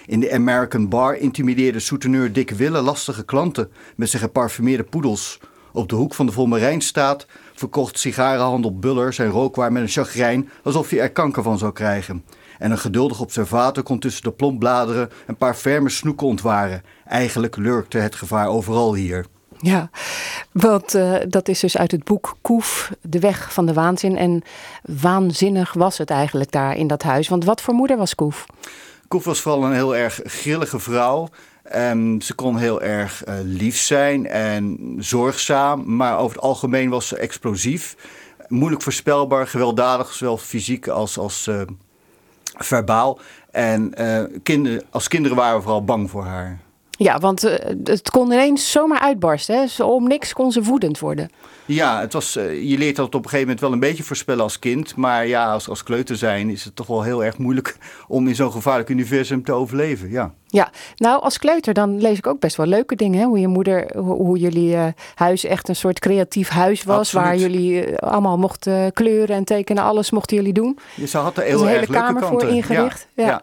In de American Bar intimideerde souteneur Dick Wille lastige klanten met zijn geparfumeerde poedels. Op de hoek van de Volmerijnstaat verkocht sigarenhandel Buller zijn rookwaar met een chagrijn alsof hij er kanker van zou krijgen. En een geduldig observator kon tussen de plombladeren een paar ferme snoeken ontwaren. Eigenlijk lurkte het gevaar overal hier. Ja, want uh, dat is dus uit het boek Koef, De Weg van de Waanzin. En waanzinnig was het eigenlijk daar in dat huis. Want wat voor moeder was Koef? Koef was vooral een heel erg grillige vrouw. Um, ze kon heel erg uh, lief zijn en zorgzaam, maar over het algemeen was ze explosief. Moeilijk voorspelbaar, gewelddadig, zowel fysiek als, als uh, verbaal. En uh, kinder, als kinderen waren we vooral bang voor haar. Ja, want uh, het kon ineens zomaar uitbarsten. Hè? Zo om niks kon ze woedend worden. Ja, het was, uh, je leert dat op een gegeven moment wel een beetje voorspellen als kind. Maar ja, als, als kleuter zijn is het toch wel heel erg moeilijk om in zo'n gevaarlijk universum te overleven. Ja. Ja, nou als kleuter dan lees ik ook best wel leuke dingen. Hè? Hoe je moeder, hoe, hoe jullie uh, huis echt een soort creatief huis was. Absoluut. Waar jullie allemaal mochten kleuren en tekenen. Alles mochten jullie doen. Je ze had er heel een erg hele leuke kamer kanten. voor ingericht. Ja, Ja. ja.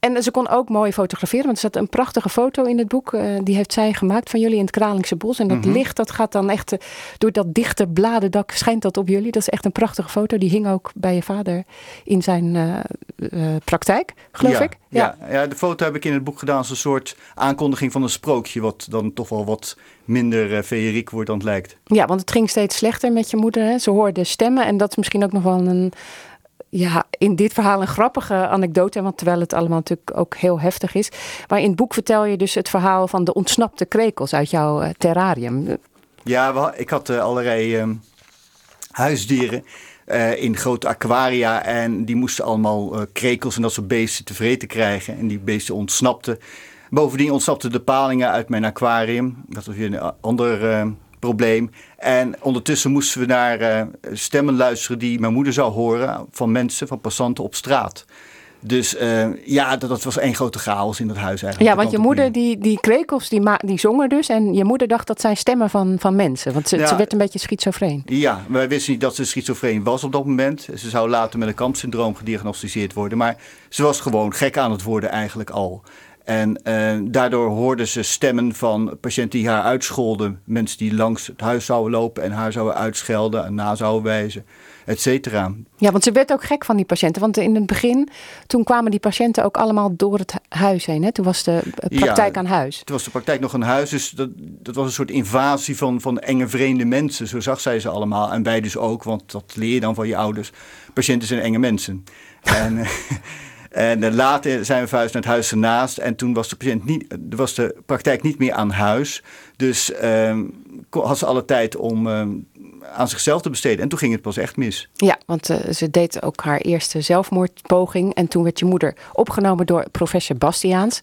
En ze kon ook mooi fotograferen, want er staat een prachtige foto in het boek. eh, die heeft zij gemaakt van jullie in het Kralingse Bos. En dat Mhm. licht, dat gaat dan echt eh, door dat dichte bladendak schijnt dat op jullie. Dat is echt een prachtige foto. Die hing ook bij je vader in zijn eh, praktijk, geloof ja, ik. Ja. Ja, de foto heb ik in het boek gedaan als een soort aankondiging van een sprookje. Wat dan toch wel wat minder uh, feeriek wordt dan het lijkt. Ja, want het ging steeds slechter met je moeder. Hè? Ze hoorde stemmen en dat is misschien ook nog wel een, ja, in dit verhaal een grappige anekdote. Want terwijl het allemaal natuurlijk ook heel heftig is. Maar in het boek vertel je dus het verhaal van de ontsnapte krekels uit jouw uh, terrarium. Ja, ik had uh, allerlei uh, huisdieren. Uh, in grote aquaria. En die moesten allemaal krekels en dat soort beesten tevreden krijgen. En die beesten ontsnapten. Bovendien ontsnapten de palingen uit mijn aquarium. Dat was weer een ander uh, probleem. En ondertussen moesten we naar uh, stemmen luisteren die mijn moeder zou horen van mensen, van passanten op straat. Dus uh, ja, dat, dat, was één grote chaos in dat huis eigenlijk. Ja, want je moeder, die, die krekels, die, die zongen dus. En je moeder dacht dat zijn stemmen van, van mensen. Want ze, ja, ze werd een beetje schizofreen. Ja, wij wisten niet dat ze schizofreen was op dat moment. Ze zou later met een kampsyndroom gediagnosticeerd worden. Maar ze was gewoon gek aan het worden eigenlijk al. En uh, daardoor hoorden ze stemmen van patiënten die haar uitscholden. Mensen die langs het huis zouden lopen en haar zouden uitschelden en na zouden wijzen, et cetera. Ja, want ze werd ook gek van die patiënten. Want in het begin, toen kwamen die patiënten ook allemaal door het huis heen. Hè? Toen was de praktijk ja, aan huis. Toen was de praktijk nog een huis. Dus dat, dat was een soort invasie van, van enge vreemde mensen. Zo zag zij ze allemaal. En wij dus ook, want dat leer je dan van je ouders. Patiënten zijn enge mensen. en... En later zijn we verhuisd naar het huis ernaast. En toen was de, patiënt niet, was de praktijk niet meer aan huis. Dus uh, had ze alle tijd om uh, aan zichzelf te besteden. En toen ging het pas echt mis. Ja, want uh, ze deed ook haar eerste zelfmoordpoging. En toen werd je moeder opgenomen door professor Bastiaans.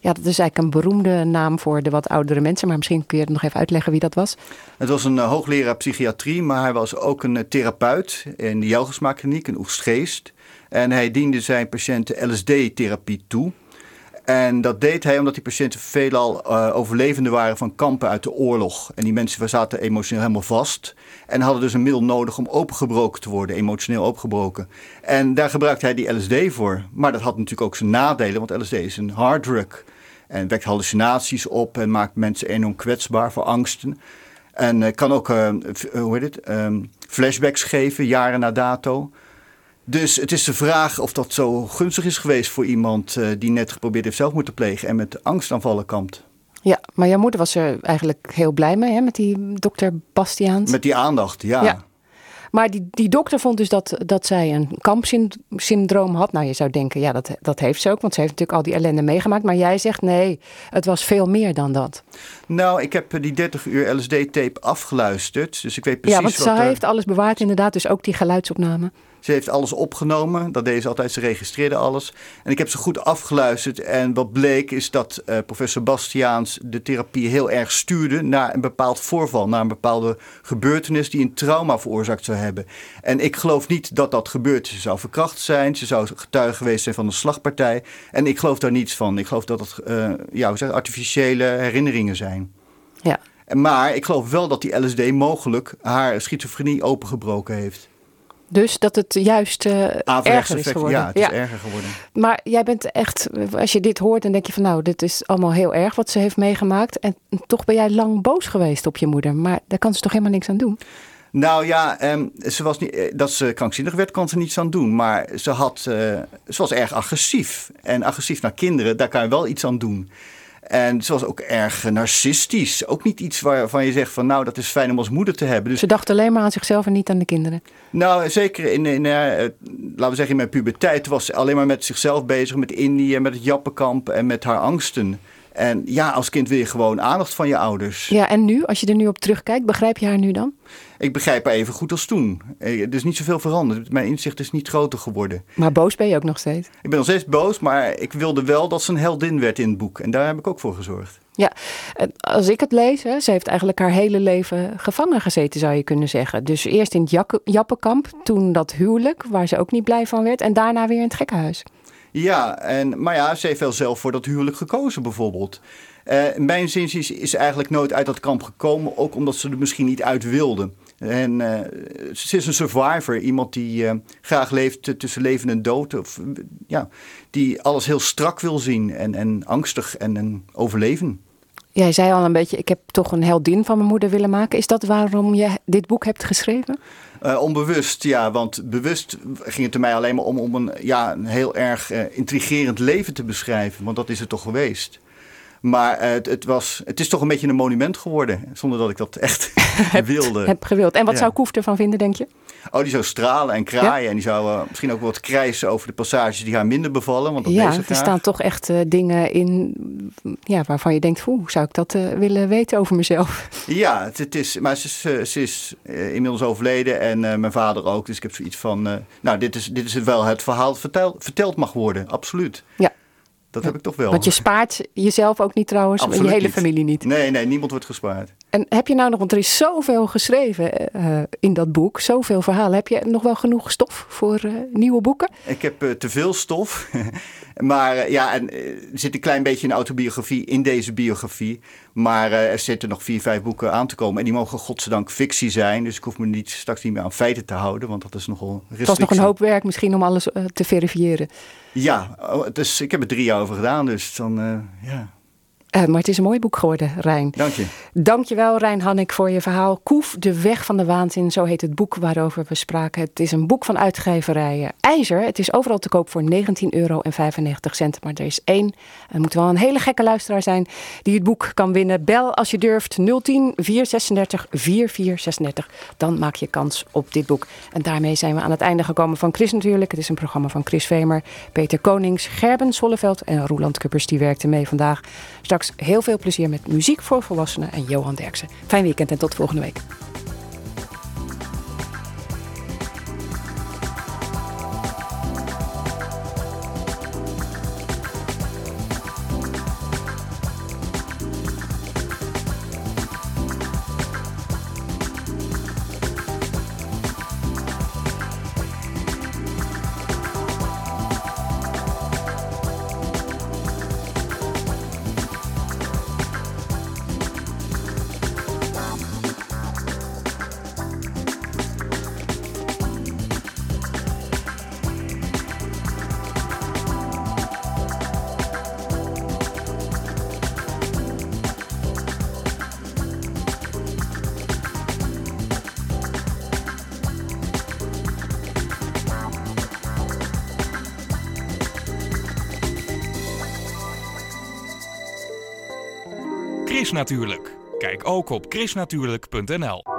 Ja, dat is eigenlijk een beroemde naam voor de wat oudere mensen. Maar misschien kun je het nog even uitleggen wie dat was. Het was een uh, hoogleraar psychiatrie, maar hij was ook een uh, therapeut in de Jelgersmaakkliniek in Oegstgeest. En hij diende zijn patiënten LSD-therapie toe. En dat deed hij omdat die patiënten veelal uh, overlevenden waren van kampen uit de oorlog. En die mensen zaten emotioneel helemaal vast. En hadden dus een middel nodig om opengebroken te worden, emotioneel opengebroken. En daar gebruikte hij die LSD voor. Maar dat had natuurlijk ook zijn nadelen, want LSD is een harddrug. En wekt hallucinaties op en maakt mensen enorm kwetsbaar voor angsten. En uh, kan ook, uh, hoe heet het, um, flashbacks geven, jaren na dato. Dus het is de vraag of dat zo gunstig is geweest voor iemand uh, die net geprobeerd heeft zelfmoord te plegen en met angstaanvallen kampt. Ja, maar jouw moeder was er eigenlijk heel blij mee, hè, met die dokter Bastiaans. Met die aandacht, ja. Ja. Maar die, die dokter vond dus dat, dat zij een kampsyndroom had. Nou, je zou denken, ja, dat, dat heeft ze ook, want ze heeft natuurlijk al die ellende meegemaakt. Maar jij zegt, nee, het was veel meer dan dat. Nou, ik heb eh, die 30 uur LSD-tape afgeluisterd. Dus ik weet precies ja, want wat ze er- heeft alles bewaard inderdaad, dus ook die geluidsopname. Ze heeft alles opgenomen. Dat deed ze altijd. Ze registreerde alles. En ik heb ze goed afgeluisterd. En wat bleek is dat eh, professor Bastiaans de therapie heel erg stuurde naar een bepaald voorval. Naar een bepaalde gebeurtenis die een trauma veroorzaakt zou hebben. En ik geloof niet dat dat gebeurt. Ze zou verkracht zijn. Ze zou getuige geweest zijn van een slagpartij. En ik geloof daar niets van. Ik geloof dat het eh, ja, hoe zeg, je, artificiële herinneringen zijn. Ja. Maar ik geloof wel dat die LSD mogelijk haar schizofrenie opengebroken heeft. Dus dat het juist eh, erger is geworden. ja, het is erger geworden. Maar jij bent echt, als je dit hoort, dan denk je van nou, dit is allemaal heel erg wat ze heeft meegemaakt. En toch ben jij lang boos geweest op je moeder. Maar daar kan ze toch helemaal niks aan doen? Nou ja, ehm, ze was niet, eh, dat ze krankzinnig werd, kon ze niets aan doen. Maar ze, had, eh, ze was erg agressief. En agressief naar kinderen, daar kan je wel iets aan doen. En ze was ook erg narcistisch. Ook niet iets waarvan je zegt van nou, dat is fijn om als moeder te hebben. Dus Ze dacht alleen maar aan zichzelf en niet aan de kinderen. nou, zeker in, in eh, eh, laten we zeggen in mijn puberteit was ze alleen maar met zichzelf bezig, met Indië, met het jappenkamp en met haar angsten. En ja, als kind wil je gewoon aandacht van je ouders. Ja, en nu, als je er nu op terugkijkt, begrijp je haar nu dan? Ik begrijp haar even goed als toen. Eh, Er is niet zoveel veranderd. Mijn inzicht is niet groter geworden. Maar boos ben je ook nog steeds. Ik ben nog steeds boos, maar ik wilde wel dat ze een heldin werd in het boek. En daar heb ik ook voor gezorgd. Ja, en als ik het lees, hè, ze heeft eigenlijk haar hele leven gevangen gezeten, zou je kunnen zeggen. Dus eerst in het Jappenkamp, toen dat huwelijk, waar ze ook niet blij van werd. En daarna weer in het gekkenhuis. Ja, en, maar ja, ze heeft wel zelf voor dat huwelijk gekozen bijvoorbeeld. Eh mijn zin is, is eigenlijk nooit uit dat kamp gekomen, ook omdat ze er misschien niet uit wilde. En eh, ze is een survivor, iemand die eh, graag leeft tussen leven en dood. Of, ja, die alles heel strak wil zien en, en angstig en, en overleven. Jij zei al een beetje, ik heb toch een heldin van mijn moeder willen maken. Is dat waarom je dit boek hebt geschreven? Eh, onbewust, ja, want bewust ging het er mij alleen maar om om een, ja, een heel erg eh, intrigerend leven te beschrijven. Want dat is het toch geweest. Maar eh, het, het, was, het is toch een beetje een monument geworden, zonder dat ik dat echt wilde. Heb gewild. En wat Ja. zou Koef ervan vinden, denk je? Oh, die zou stralen en kraaien en die zou eh, misschien ook wat krijsen over de passages die haar minder bevallen. Want dat ja, er graag. staan toch echt eh, dingen in ja, waarvan je denkt, hoe zou ik dat eh, willen weten over mezelf? Ja, het, het is, maar ze is, ze is inmiddels overleden en mijn vader ook. Dus ik heb zoiets van, nou, dit is, dit is het wel het verhaal dat verteld, verteld mag worden, absoluut. Ja. Dat heb ik toch wel. Want je spaart jezelf ook niet trouwens, en je hele niet. familie niet. Nee, nee, niemand wordt gespaard. En heb je nou nog, want er is zoveel geschreven eh, in dat boek, zoveel verhalen. Heb je nog wel genoeg stof voor eh, nieuwe boeken? Ik heb eh, te veel stof. maar ja, en, er zit een klein beetje een autobiografie in deze biografie. Maar er zitten nog vier, vijf boeken aan te komen. En die mogen godzijdank fictie zijn. Dus ik hoef me niet, straks niet meer aan feiten te houden. Want dat is nogal restrictie. Het was nog een hoop werk misschien om alles te verifiëren. Ja, het is, ik heb er drie jaar over gedaan. Dus dan, ja. Eh, maar het is een mooi boek geworden, Rijn. Dank je. Dankjewel, Rijn Hannik, voor je verhaal. Koef, de weg van de waanzin, zo heet het boek waarover we spraken. Het is een boek van uitgeverijen IJzer. Het is overal te koop voor 19,95 euro. Maar er is één, het moet wel een hele gekke luisteraar zijn, die het boek kan winnen. Bel als je durft 010 436 4436. Dan maak je kans op dit boek. En daarmee zijn we aan het einde gekomen van Chris natuurlijk. Het is een programma van Chris Vemer, Peter Konings, Gerben Solleveld en Roland Kuppers. Die werkten mee vandaag. Straks heel veel plezier met muziek voor volwassenen en Johan Derksen. Fijn weekend en tot volgende week. Kijk ook op chrisnatuurlijk.nl.